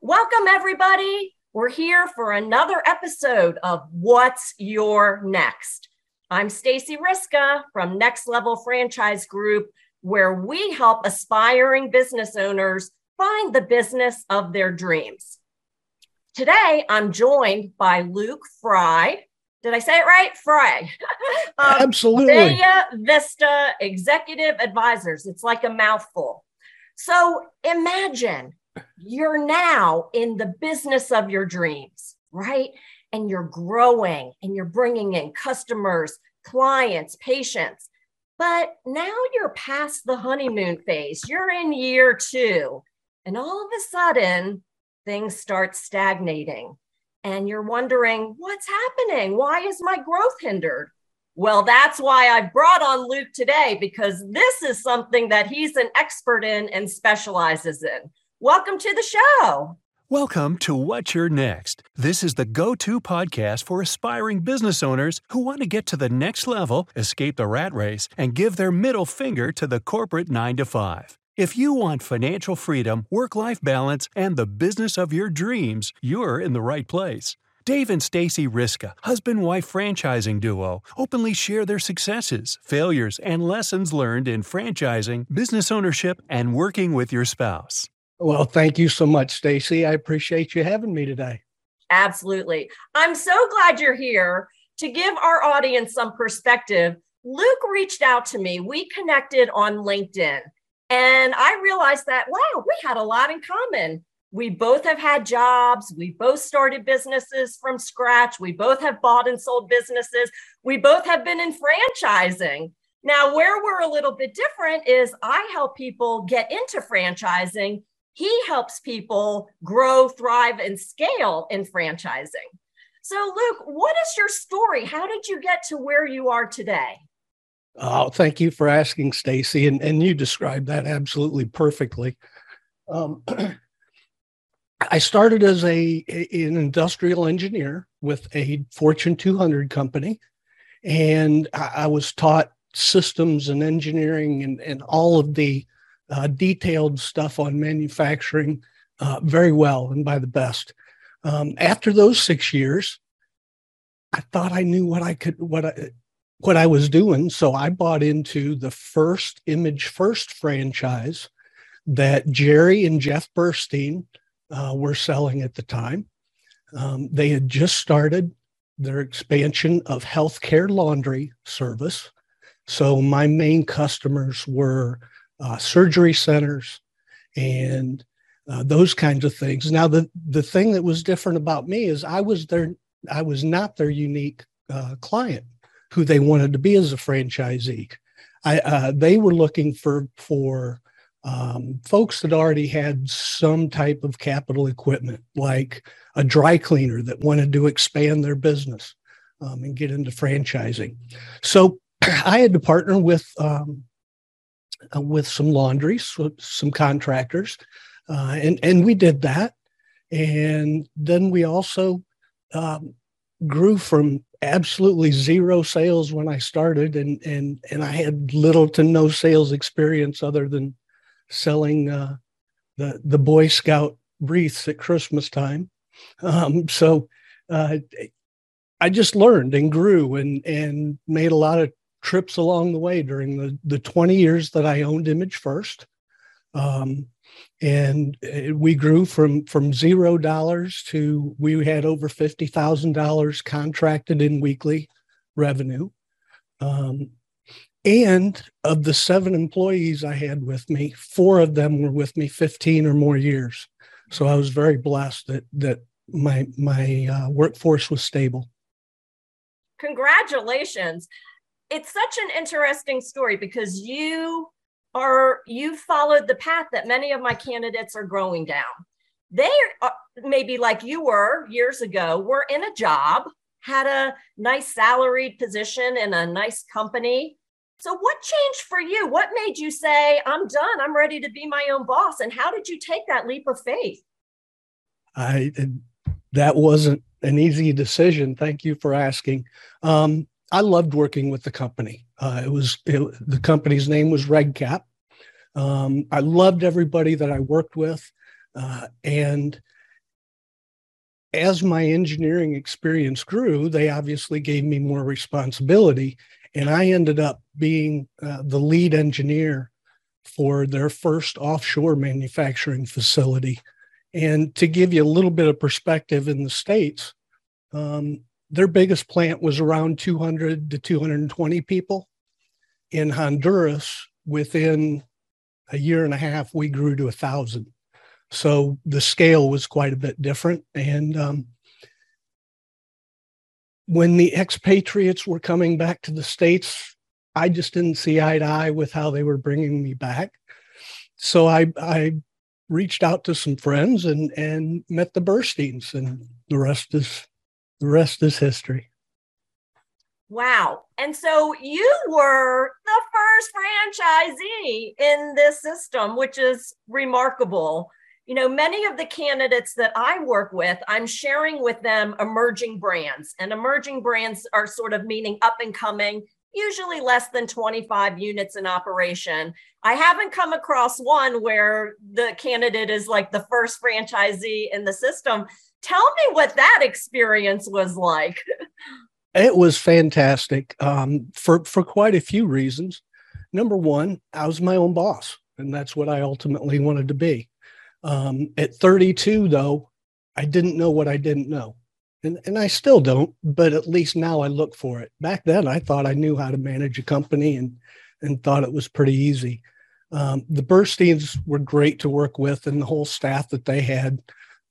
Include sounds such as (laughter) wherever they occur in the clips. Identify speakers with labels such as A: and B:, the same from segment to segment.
A: Welcome, everybody. We're here for another episode of What's Your Next. I'm Stacy Riska from Next Level Franchise Group, where we help aspiring business owners find the business of their dreams. Today, I'm joined by Luke Frey. Did I say it right? Frey. (laughs)
B: um, Absolutely.
A: Bella Vista Executive Advisors. It's like a mouthful. So imagine you're now in the business of your dreams, right? And you're growing and you're bringing in customers, clients, patients. But now you're past the honeymoon phase. You're in year two. And all of a sudden, things start stagnating. And you're wondering, what's happening? Why is my growth hindered? Well, that's why I brought on Luke today because this is something that he's an expert in and specializes in. Welcome to the show.
C: Welcome to What's Your Next. This is the go to podcast for aspiring business owners who want to get to the next level, escape the rat race, and give their middle finger to the corporate 9 to 5. If you want financial freedom, work life balance, and the business of your dreams, you're in the right place. Dave and Stacy Riska, husband wife franchising duo, openly share their successes, failures, and lessons learned in franchising, business ownership, and working with your spouse.
B: Well, thank you so much, Stacy. I appreciate you having me today.
A: Absolutely. I'm so glad you're here to give our audience some perspective. Luke reached out to me. We connected on LinkedIn, and I realized that, wow, we had a lot in common. We both have had jobs. We both started businesses from scratch. We both have bought and sold businesses. We both have been in franchising. Now, where we're a little bit different is I help people get into franchising he helps people grow, thrive, and scale in franchising. So, Luke, what is your story? How did you get to where you are today?
B: Oh, thank you for asking, Stacy. And, and you described that absolutely perfectly. Um, (clears throat) I started as a, an industrial engineer with a Fortune 200 company, and I, I was taught systems and engineering and, and all of the uh, detailed stuff on manufacturing uh, very well and by the best. Um, after those six years, I thought I knew what I could what I what I was doing, so I bought into the first Image First franchise that Jerry and Jeff Burstein uh, were selling at the time. Um, they had just started their expansion of healthcare laundry service. So my main customers were uh, surgery centers, and uh, those kinds of things. Now, the the thing that was different about me is I was their I was not their unique uh, client who they wanted to be as a franchisee. I uh, they were looking for for um, folks that already had some type of capital equipment, like a dry cleaner that wanted to expand their business um, and get into franchising. So (clears throat) I had to partner with um, uh, with some laundries, some contractors, uh, and and we did that, and then we also um, grew from absolutely zero sales when I started, and and and I had little to no sales experience other than selling uh, the the Boy Scout wreaths at Christmas time. Um, so uh, I just learned and grew and and made a lot of trips along the way during the, the 20 years that I owned Image First. Um, and it, we grew from from zero dollars to we had over fifty thousand dollars contracted in weekly revenue. Um, and of the seven employees I had with me, four of them were with me 15 or more years. So I was very blessed that that my my uh, workforce was stable.
A: Congratulations it's such an interesting story because you are you followed the path that many of my candidates are growing down. They are maybe like you were years ago, were in a job, had a nice salaried position in a nice company. So, what changed for you? What made you say, I'm done, I'm ready to be my own boss? And how did you take that leap of faith?
B: I, that wasn't an easy decision. Thank you for asking. Um, I loved working with the company. Uh, it was it, the company's name was RegCap. Um, I loved everybody that I worked with, uh, and as my engineering experience grew, they obviously gave me more responsibility. And I ended up being uh, the lead engineer for their first offshore manufacturing facility. And to give you a little bit of perspective in the States, um, their biggest plant was around 200 to 220 people. In Honduras, within a year and a half, we grew to a thousand. So the scale was quite a bit different. And um, when the expatriates were coming back to the States, I just didn't see eye to eye with how they were bringing me back. So I, I reached out to some friends and, and met the Bursteins, and the rest is the rest is history.
A: Wow. And so you were the first franchisee in this system, which is remarkable you know, many of the candidates that I work with, I'm sharing with them emerging brands, and emerging brands are sort of meaning up and coming, usually less than 25 units in operation. I haven't come across one where the candidate is like the first franchisee in the system. Tell me what that experience was like. (laughs)
B: It was fantastic um, for for quite a few reasons. Number one, I was my own boss, and that's what I ultimately wanted to be. Um, at 32, though, I didn't know what I didn't know. And, and I still don't, but at least now I look for it. Back then, I thought I knew how to manage a company and, and thought it was pretty easy. Um, the Bursteins were great to work with, and the whole staff that they had,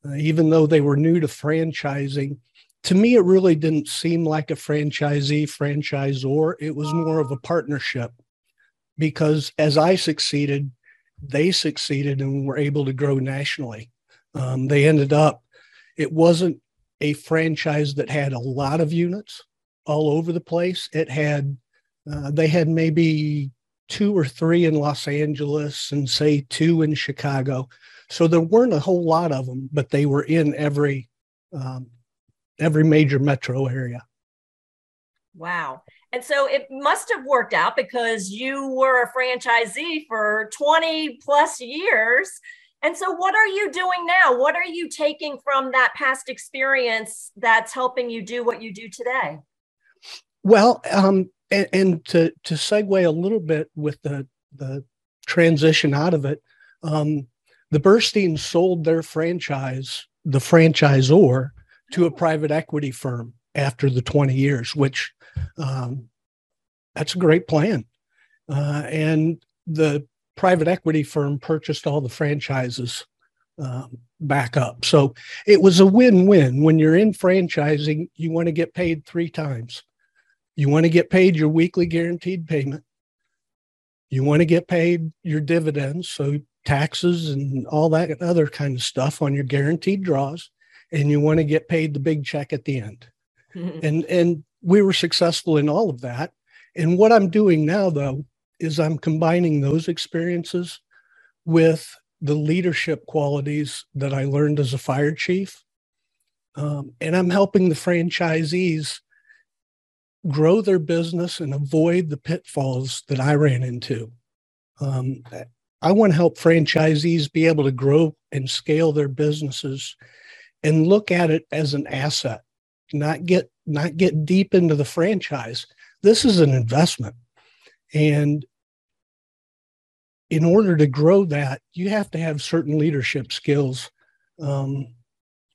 B: uh, even though they were new to franchising, to me, it really didn't seem like a franchisee franchisor. It was more of a partnership because as I succeeded, they succeeded and were able to grow nationally. Um, they ended up, it wasn't a franchise that had a lot of units all over the place. It had, uh, they had maybe two or three in Los Angeles and say two in Chicago. So there weren't a whole lot of them, but they were in every um, every major metro area.
A: Wow. And so it must have worked out because you were a franchisee for 20 plus years. And so, what are you doing now? What are you taking from that past experience that's helping you do what you do today?
B: Well, um, and, and to to segue a little bit with the the transition out of it, um, the Burstein sold their franchise, the franchisor, to a oh. private equity firm after the 20 years, which um, that's a great plan. Uh, and the private equity firm purchased all the franchises um, back up. So it was a win win. When you're in franchising, you want to get paid three times. You want to get paid your weekly guaranteed payment. You want to get paid your dividends, so taxes and all that other kind of stuff on your guaranteed draws. And you want to get paid the big check at the end. and and we were successful in all of that. And what I'm doing now, though, is I'm combining those experiences with the leadership qualities that I learned as a fire chief. Um, and I'm helping the franchisees grow their business and avoid the pitfalls that I ran into. Um, I want to help franchisees be able to grow and scale their businesses and look at it as an asset not get not get deep into the franchise. This is an investment. And in order to grow that, you have to have certain leadership skills um,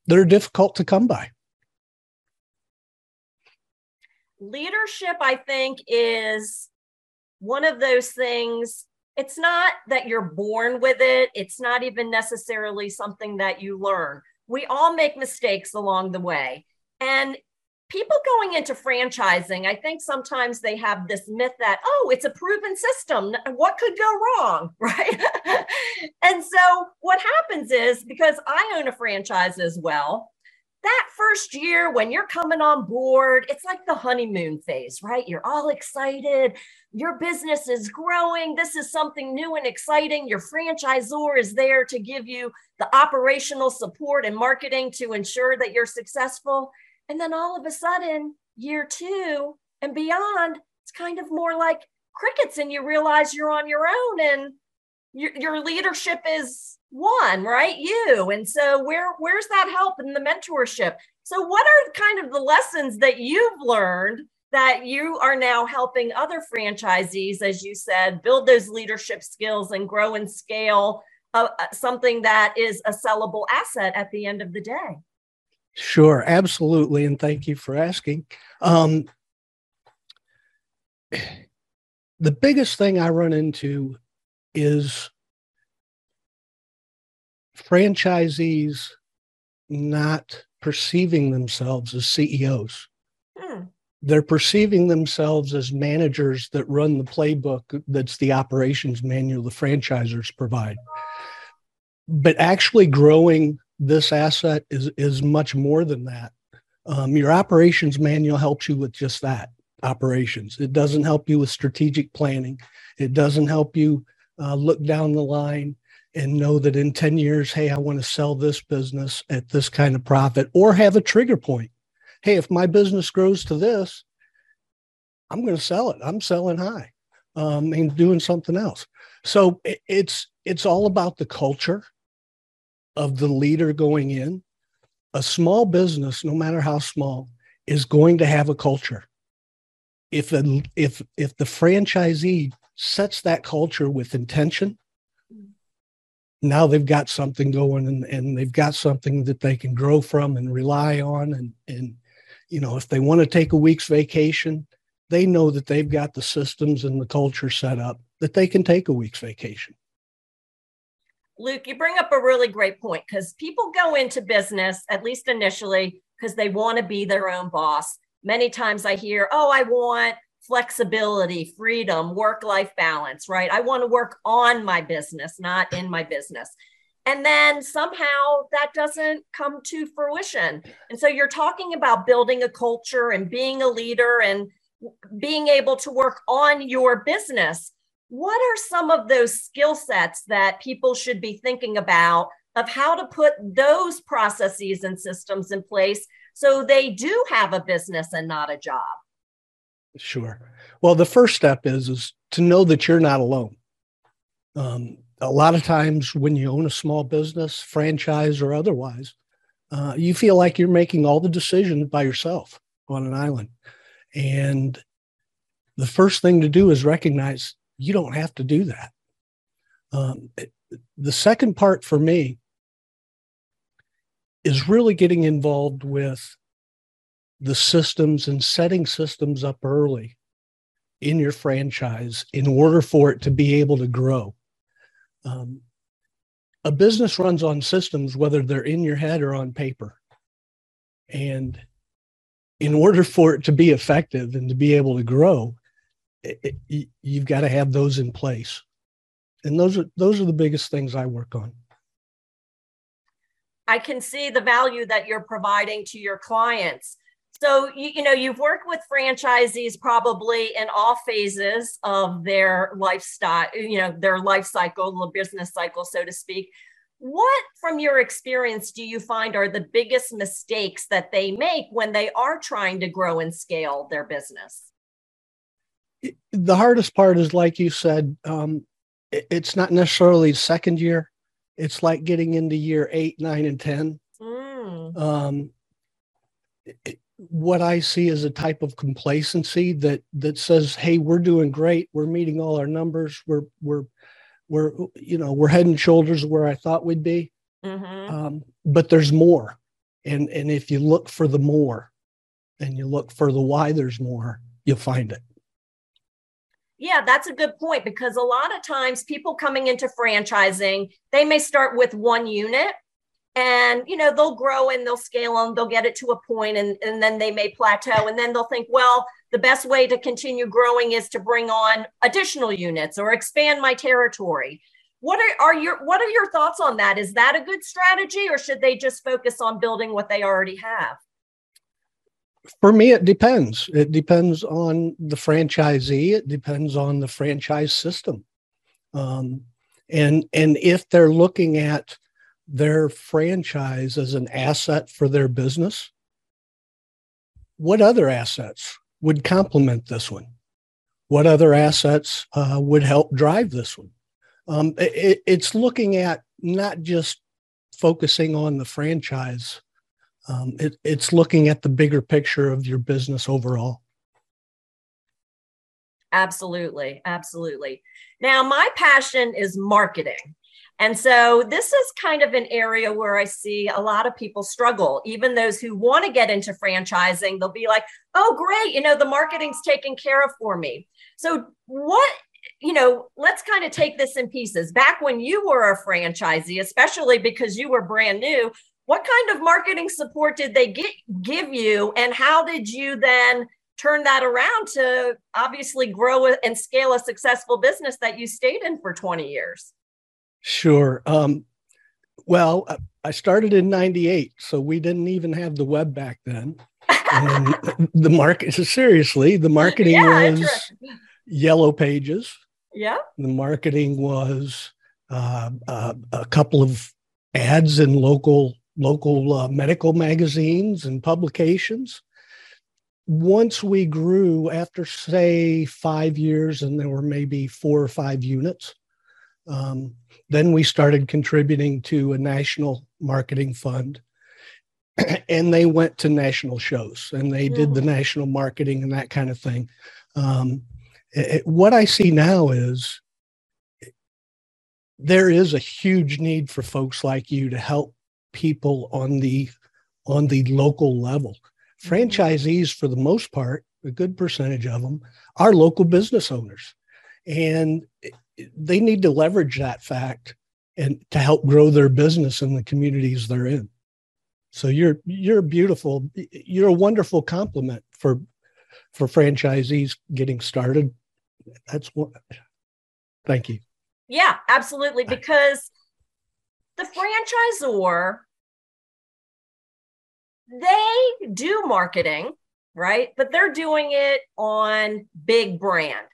B: that are difficult to come by.
A: Leadership, I think, is one of those things. It's not that you're born with it, it's not even necessarily something that you learn. We all make mistakes along the way. And people going into franchising, I think sometimes they have this myth that, oh, it's a proven system. What could go wrong? (laughs) Right. and so what happens is because I own a franchise as well, that first year when you're coming on board, it's like the honeymoon phase, right? You're all excited. Your business is growing. This is something new and exciting. Your franchisor is there to give you the operational support and marketing to ensure that you're successful. And then all of a sudden, year two and beyond, it's kind of more like crickets, and you realize you're on your own and your, your leadership is one, right? You. And so where where's that help in the mentorship? So what are kind of the lessons that you've learned that you are now helping other franchisees as you said build those leadership skills and grow and scale uh, uh something that is a sellable asset at the end of the day?
B: Sure, absolutely. And thank you for asking. Um, the biggest thing I run into is franchisees not perceiving themselves as CEOs. Hmm. They're perceiving themselves as managers that run the playbook that's the operations manual the franchisers provide. But actually growing this asset is, is much more than that. Um, your operations manual helps you with just that operations. It doesn't help you with strategic planning. It doesn't help you uh, look down the line and know that in 10 years, hey, I want to sell this business at this kind of profit or have a trigger point. Hey, if my business grows to this, I'm going to sell it. I'm selling high um, and doing something else. So it's it's all about the culture of the leader going in. A small business, no matter how small, is going to have a culture. If a, if if the franchisee sets that culture with intention, now they've got something going and, and they've got something that they can grow from and rely on and and you know if they want to take a week's vacation they know that they've got the systems and the culture set up that they can take a week's vacation
A: luke you bring up a really great point because people go into business at least initially because they want to be their own boss many times i hear oh i want flexibility, freedom, work life balance, right? I want to work on my business, not in my business. And then somehow that doesn't come to fruition. And so you're talking about building a culture and being a leader and being able to work on your business. What are some of those skill sets that people should be thinking about of how to put those processes and systems in place so they do have a business and not a job?
B: Sure. Well, the first step is is to know that you're not alone. Um, a lot of times when you own a small business, franchise or otherwise, uh, you feel like you're making all the decisions by yourself on an island. And the first thing to do is recognize you don't have to do that. Um, the second part for me is really getting involved with the systems and setting systems up early in your franchise in order for it to be able to grow. Um, a business runs on systems, whether they're in your head or on paper. And in order for it to be effective and to be able to grow, it, you've got to have those in place. And those are those are the biggest things I work on.
A: I can see the value that you're providing to your clients. So, you, you know, you've worked with franchisees probably in all phases of their lifestyle, you know, their life cycle, the business cycle, so to speak. What, from your experience, do you find are the biggest mistakes that they make when they are trying to grow and scale their business?
B: The hardest part is, like you said, um, it's not necessarily second year. It's like getting into year eight, nine, and 10. Mm. Um, it, what I see is a type of complacency that that says, "Hey, we're doing great. We're meeting all our numbers. We're we're we're you know we're head and shoulders where I thought we'd be." Mm-hmm. Um, but there's more, and and if you look for the more, and you look for the why there's more, you'll find it.
A: Yeah, that's a good point because a lot of times people coming into franchising, they may start with one unit and you know they'll grow and they'll scale and they'll get it to a point and, and then they may plateau and then they'll think well the best way to continue growing is to bring on additional units or expand my territory. What are, are your what are your thoughts on that? Is that a good strategy or should they just focus on building what they already have
B: for me it depends it depends on the franchisee it depends on the franchise system um, and and if they're looking at their franchise as an asset for their business, what other assets would complement this one? What other assets uh, would help drive this one? Um, it, it's looking at not just focusing on the franchise. Um, it, it's looking at the bigger picture of your business overall.
A: Absolutely. Absolutely. Now, my passion is marketing. And so this is kind of an area where I see a lot of people struggle. Even those who want to get into franchising, they'll be like, oh, great, you know, the marketing's taken care of for me. So, what, you know, let's kind of take this in pieces. Back when you were a franchisee, especially because you were brand new, what kind of marketing support did they get, give you? And how did you then turn that around to obviously grow and scale a successful business that you stayed in for 20 years?
B: Sure. Um, well, I started in 98, so we didn't even have the web back then. and (laughs) the market, seriously, the marketing yeah, was yellow pages.
A: Yeah.
B: The marketing was uh, uh, a couple of ads in local local uh, medical magazines and publications. Once we grew after say five years and there were maybe four or five units um, then we started contributing to a national marketing fund. (clears throat) And they went to national shows and they did the mm. national marketing and that kind of thing. Um, it, what i see now is there is a huge need for folks like you to help people on the on the local level. Mm-hmm. franchisees for the most part a good percentage of them are local business owners. And they need to leverage that fact and to help grow their business in the communities they're in. So you're you're beautiful you're a wonderful compliment for for franchisees getting started. That's what thank you.
A: Yeah absolutely because the franchisor they do marketing, right? But they're doing it on big brand.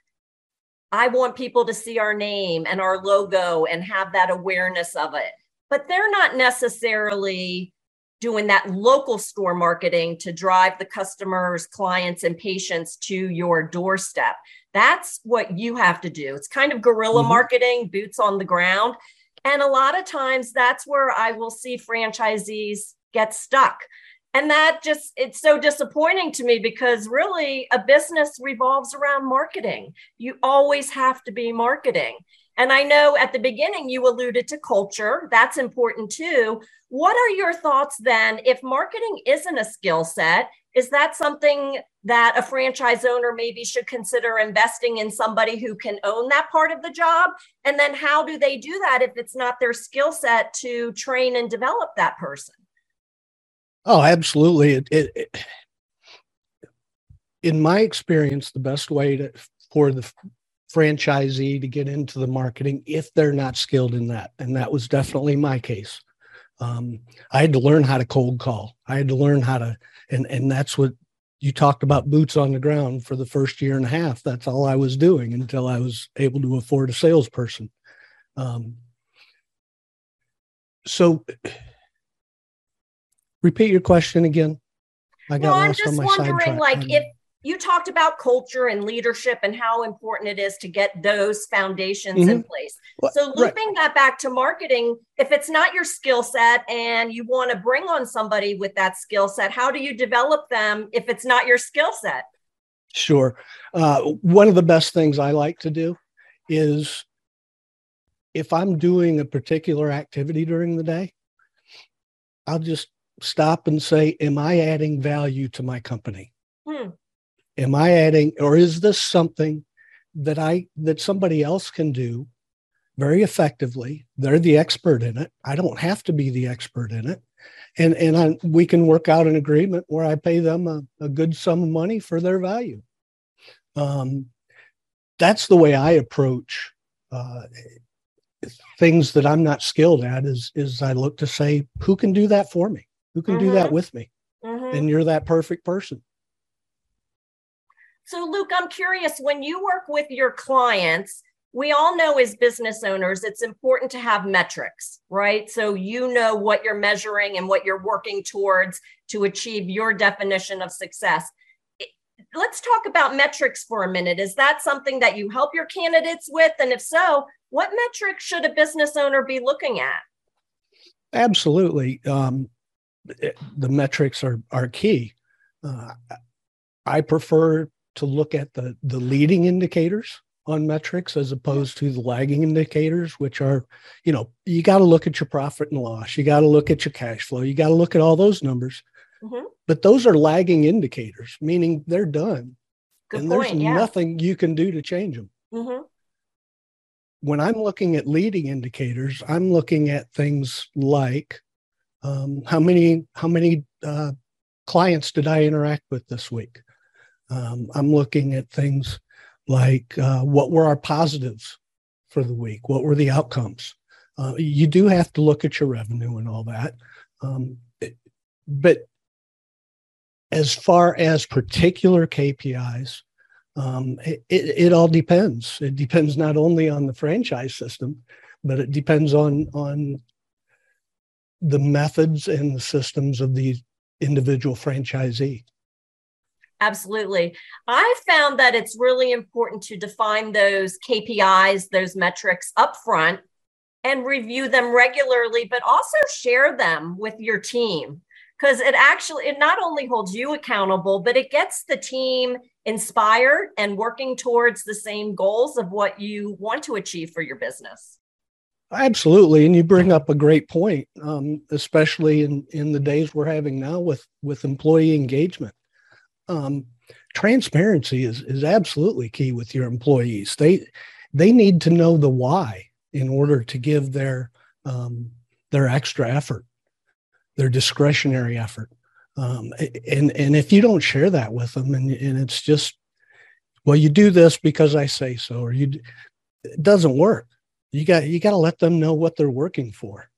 A: I want people to see our name and our logo and have that awareness of it. But they're not necessarily doing that local store marketing to drive the customers, clients, and patients to your doorstep. That's what you have to do. It's kind of guerrilla mm-hmm. marketing, boots on the ground. And a lot of times that's where I will see franchisees get stuck. And that just it's so disappointing to me because really a business revolves around marketing. You always have to be marketing. And i know at the beginning you alluded to culture. That's important too. What are your thoughts then if marketing isn't a skill set is that something that a franchise owner maybe should consider investing in somebody who can own that part of the job and then how do they do that if it's not their skill set to train and develop that person
B: Oh, absolutely. It, it, it, in my experience, the best way to for the franchisee to get into the marketing, if they're not skilled in that, and that was definitely my case. Um, I had to learn how to cold call. I had to learn how to, and and that's what you talked about boots on the ground for the first year and a half. That's all I was doing until I was able to afford a salesperson. Um, so repeat your question again.
A: I got no, I'm just wondering, like, if you talked about culture and leadership and how important it is to get those foundations mm-hmm. in place. So, looping right. that back to marketing, if it's not your skill set and you want to bring on somebody with that skill set, how do you develop them if it's not your skill set?
B: Sure. Uh, one of the best things I like to do is if I'm doing a particular activity during the day, I'll just stop and say, Am I adding value to my company? Hmm. Am I adding, or is this something that I that somebody else can do very effectively? They're the expert in it. I don't have to be the expert in it. And and I, we can work out an agreement where I pay them a, a good sum of money for their value. Um, that's the way I approach uh, things that I'm not skilled at. Is is I look to say who can do that for me who can mm-hmm. do that mm-hmm. with me mm-hmm. and you're that perfect person
A: so luke i'm curious when you work with your clients we all know as business owners it's important to have metrics right so you know what you're measuring and what you're working towards to achieve your definition of success let's talk about metrics for a minute. Is that something that you help your candidates with? And if so, what metrics should a business owner be looking at?
B: Absolutely. Um, the metrics are, are key. Uh, I prefer to look at the, the leading indicators on metrics as opposed to the lagging indicators, which are, you know, you got to look at your profit and loss. You got to look at your cash flow. You got to look at all those numbers. Mm-hmm. But those are lagging indicators, meaning they're done. Good and point, there's yeah. nothing you can do to change them. Mm-hmm. When I'm looking at leading indicators, I'm looking at things like um, how many how many uh, clients did I interact with this week? Um, I'm looking at things like uh, what were our positives for the week? What were the outcomes? Uh, you do have to look at your revenue and all that. Um, it, but as far as particular KPIs, um, it, it, all depends. It depends not only on the franchise system, but it depends on on the methods and the systems of the individual franchisee.
A: Absolutely. I found that it's really important to define those KPIs, those metrics up front and review them regularly, but also share them with your team because it actually it not only holds you accountable, but it gets the team inspired and working towards the same goals of what you want to achieve for your business.
B: Absolutely, and you bring up a great point, um, especially in in the days we're having now with with employee engagement. Um, transparency is is absolutely key with your employees. They they need to know the why in order to give their um, their extra effort, their discretionary effort. Um, and and if you don't share that with them, and and it's just well, you do this because I say so, or you it doesn't work you got you got to let them know what they're working for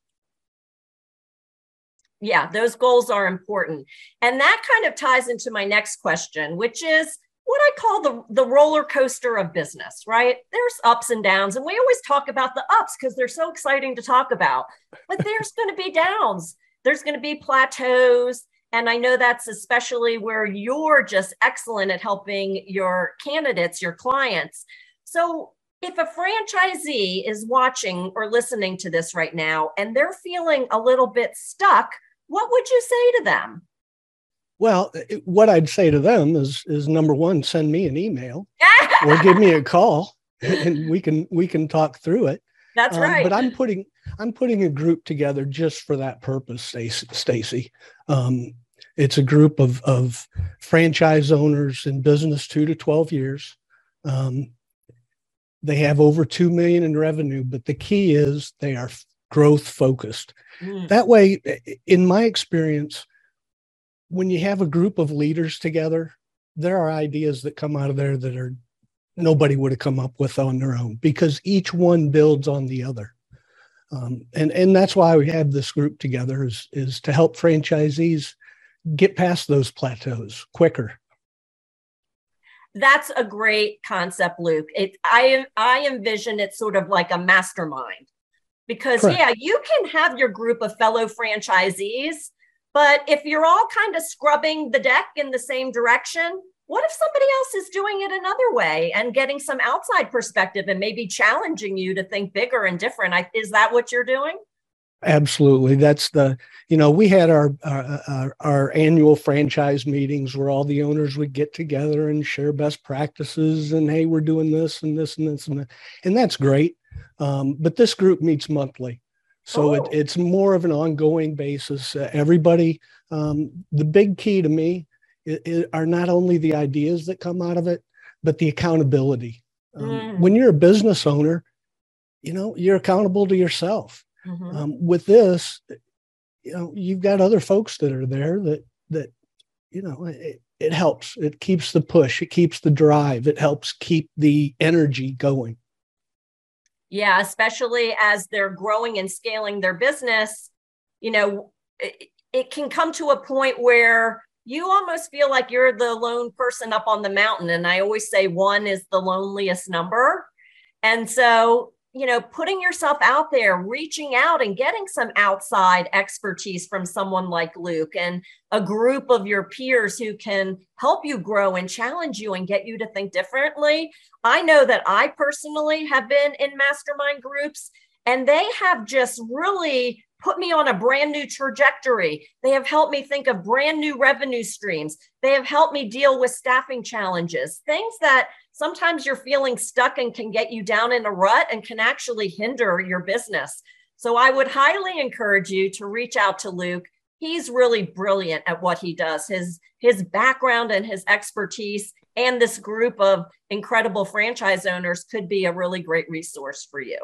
A: yeah those goals are important. And that kind of ties into my next question which is what i call the the roller coaster of business right? There's ups and downs and we always talk about the ups because they're so exciting to talk about but there's (laughs) going to be downs. There's going to be plateaus and I know that's especially where you're just excellent at helping your candidates, your clients. So, if a franchisee is watching or listening to this right now and they're feeling a little bit stuck, what would you say to them?
B: Well, what I'd say to them is is number one, send me an email (laughs) or give me a call (laughs) and we can we can talk through it.
A: That's um, right.
B: But I'm putting I'm putting a group together just for that purpose, Stacy. Um, it's a group of of franchise owners in business two to twelve years. Um, they have over 2 million in revenue, but the key is they are growth focused. Mm. That way, in my experience, when you have a group of leaders together, there are ideas that come out of there that are nobody would have come up with on their own because each one builds on the other. Um, and and that's why we have this group together is is to help franchisees get past those plateaus quicker
A: that's a great concept, Luke. It I I envision it sort of like a mastermind because Correct. yeah, you can have your group of fellow franchisees, but if you're all kind of scrubbing the deck in the same direction, what if somebody else is doing it another way and getting some outside perspective and maybe challenging you to think bigger and different? I, is that what you're doing?
B: Absolutely. That's the, you know, we had our, our, our annual franchise meetings where all the owners would get together and share best practices and hey, we're doing this and this and this and that. And that's great. Um, but this group meets monthly. So oh. it, it's more of an ongoing basis. Uh, everybody, um, the big key to me it, it are not only the ideas that come out of it, but the accountability. Um, mm. When you're a business owner, you know, you're accountable to yourself Mm-hmm. Um, with this, you know, you've got other folks that are there that that you know it, it helps. It keeps the push. It keeps the drive. It helps keep the energy going.
A: Yeah, especially as they're growing and scaling their business, you know, it, it can come to a point where you almost feel like you're the lone person up on the mountain. And I always say one is the loneliest number. And so you know, putting yourself out there, reaching out and getting some outside expertise from someone like Luke and a group of your peers who can help you grow and challenge you and get you to think differently. I know that I personally have been in mastermind groups and they have just really put me on a brand new trajectory. They have helped me think of brand new revenue streams. They have helped me deal with staffing challenges, things that sometimes you're feeling stuck and can get you down in a rut and can actually hinder your business. So I would highly encourage you to reach out to Luke. He's really brilliant at what he does. His his background and his expertise and this group of incredible franchise owners could be a really great resource for you.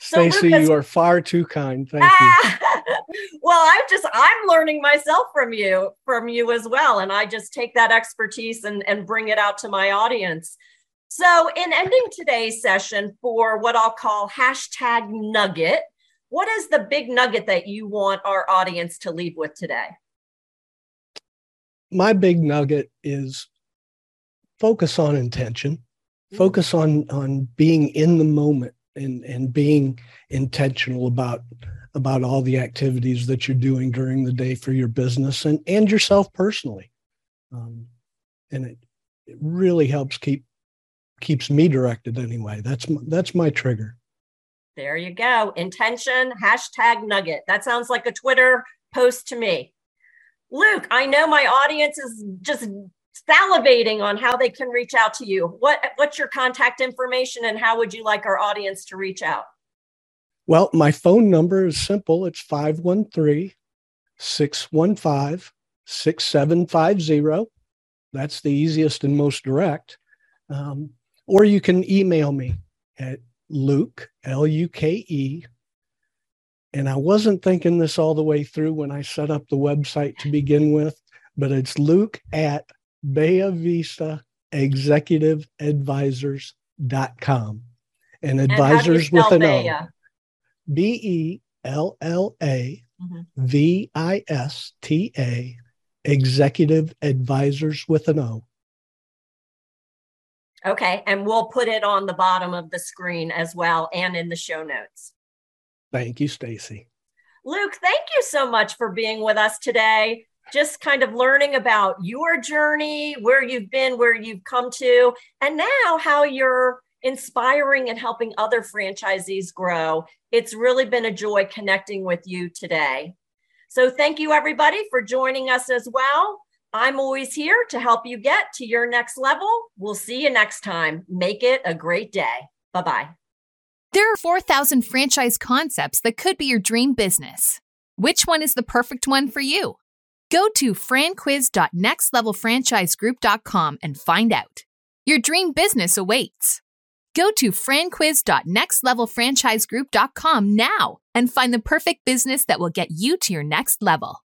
B: Stacy, so you are far too kind. Thank you. Ah! (laughs)
A: well, I'm just I'm learning myself from you, from you as well. And I just take that expertise and, and bring it out to my audience. So in ending today's session for what I'll call hashtag nugget, what is the big nugget that you want our audience to leave with today?
B: My big nugget is focus on intention, mm. focus on on being in the moment and and being intentional about about all the activities that you're doing during the day for your business and and yourself personally. Um, and it, it really helps keep keeps me directed anyway. That's my, that's my trigger.
A: There you go. Intention hashtag nugget. That sounds like a twitter post to me. Luke i know my audience is just salivating on how they can reach out to you. What what's your contact information and how would you like our audience to reach out?
B: Well, my phone number is simple. It's 513 615 6750. That's the easiest and most direct. Um, or you can email me at Luke, L U K E. And I wasn't thinking this all the way through when I set up the website to begin with, but it's Luke at Bella Vista Executive Advisors.com. And advisors with an O. B E L L A mm-hmm. V I S T A Executive Advisors with an O.
A: Okay. And we'll put it on the bottom of the screen as well and in the show notes.
B: Thank you, Stacy.
A: Luke, thank you so much for being with us today just kind of learning about your journey, where you've been, where you've come to, and now how you're inspiring and helping other franchisees grow. It's really been a joy connecting with you today. So, thank you everybody for joining us as well. I'm always here to help you get to your next level. We'll see you next time. Make it a great day. Bye bye.
D: There are 4,000 franchise concepts that could be your dream business. Which one is the perfect one for you? Go to franquiz.nextlevelfranchisegroup.com and find out. Your dream business awaits. Go to franquiz.nextlevelfranchisegroup.com now and find the perfect business that will get you to your next level.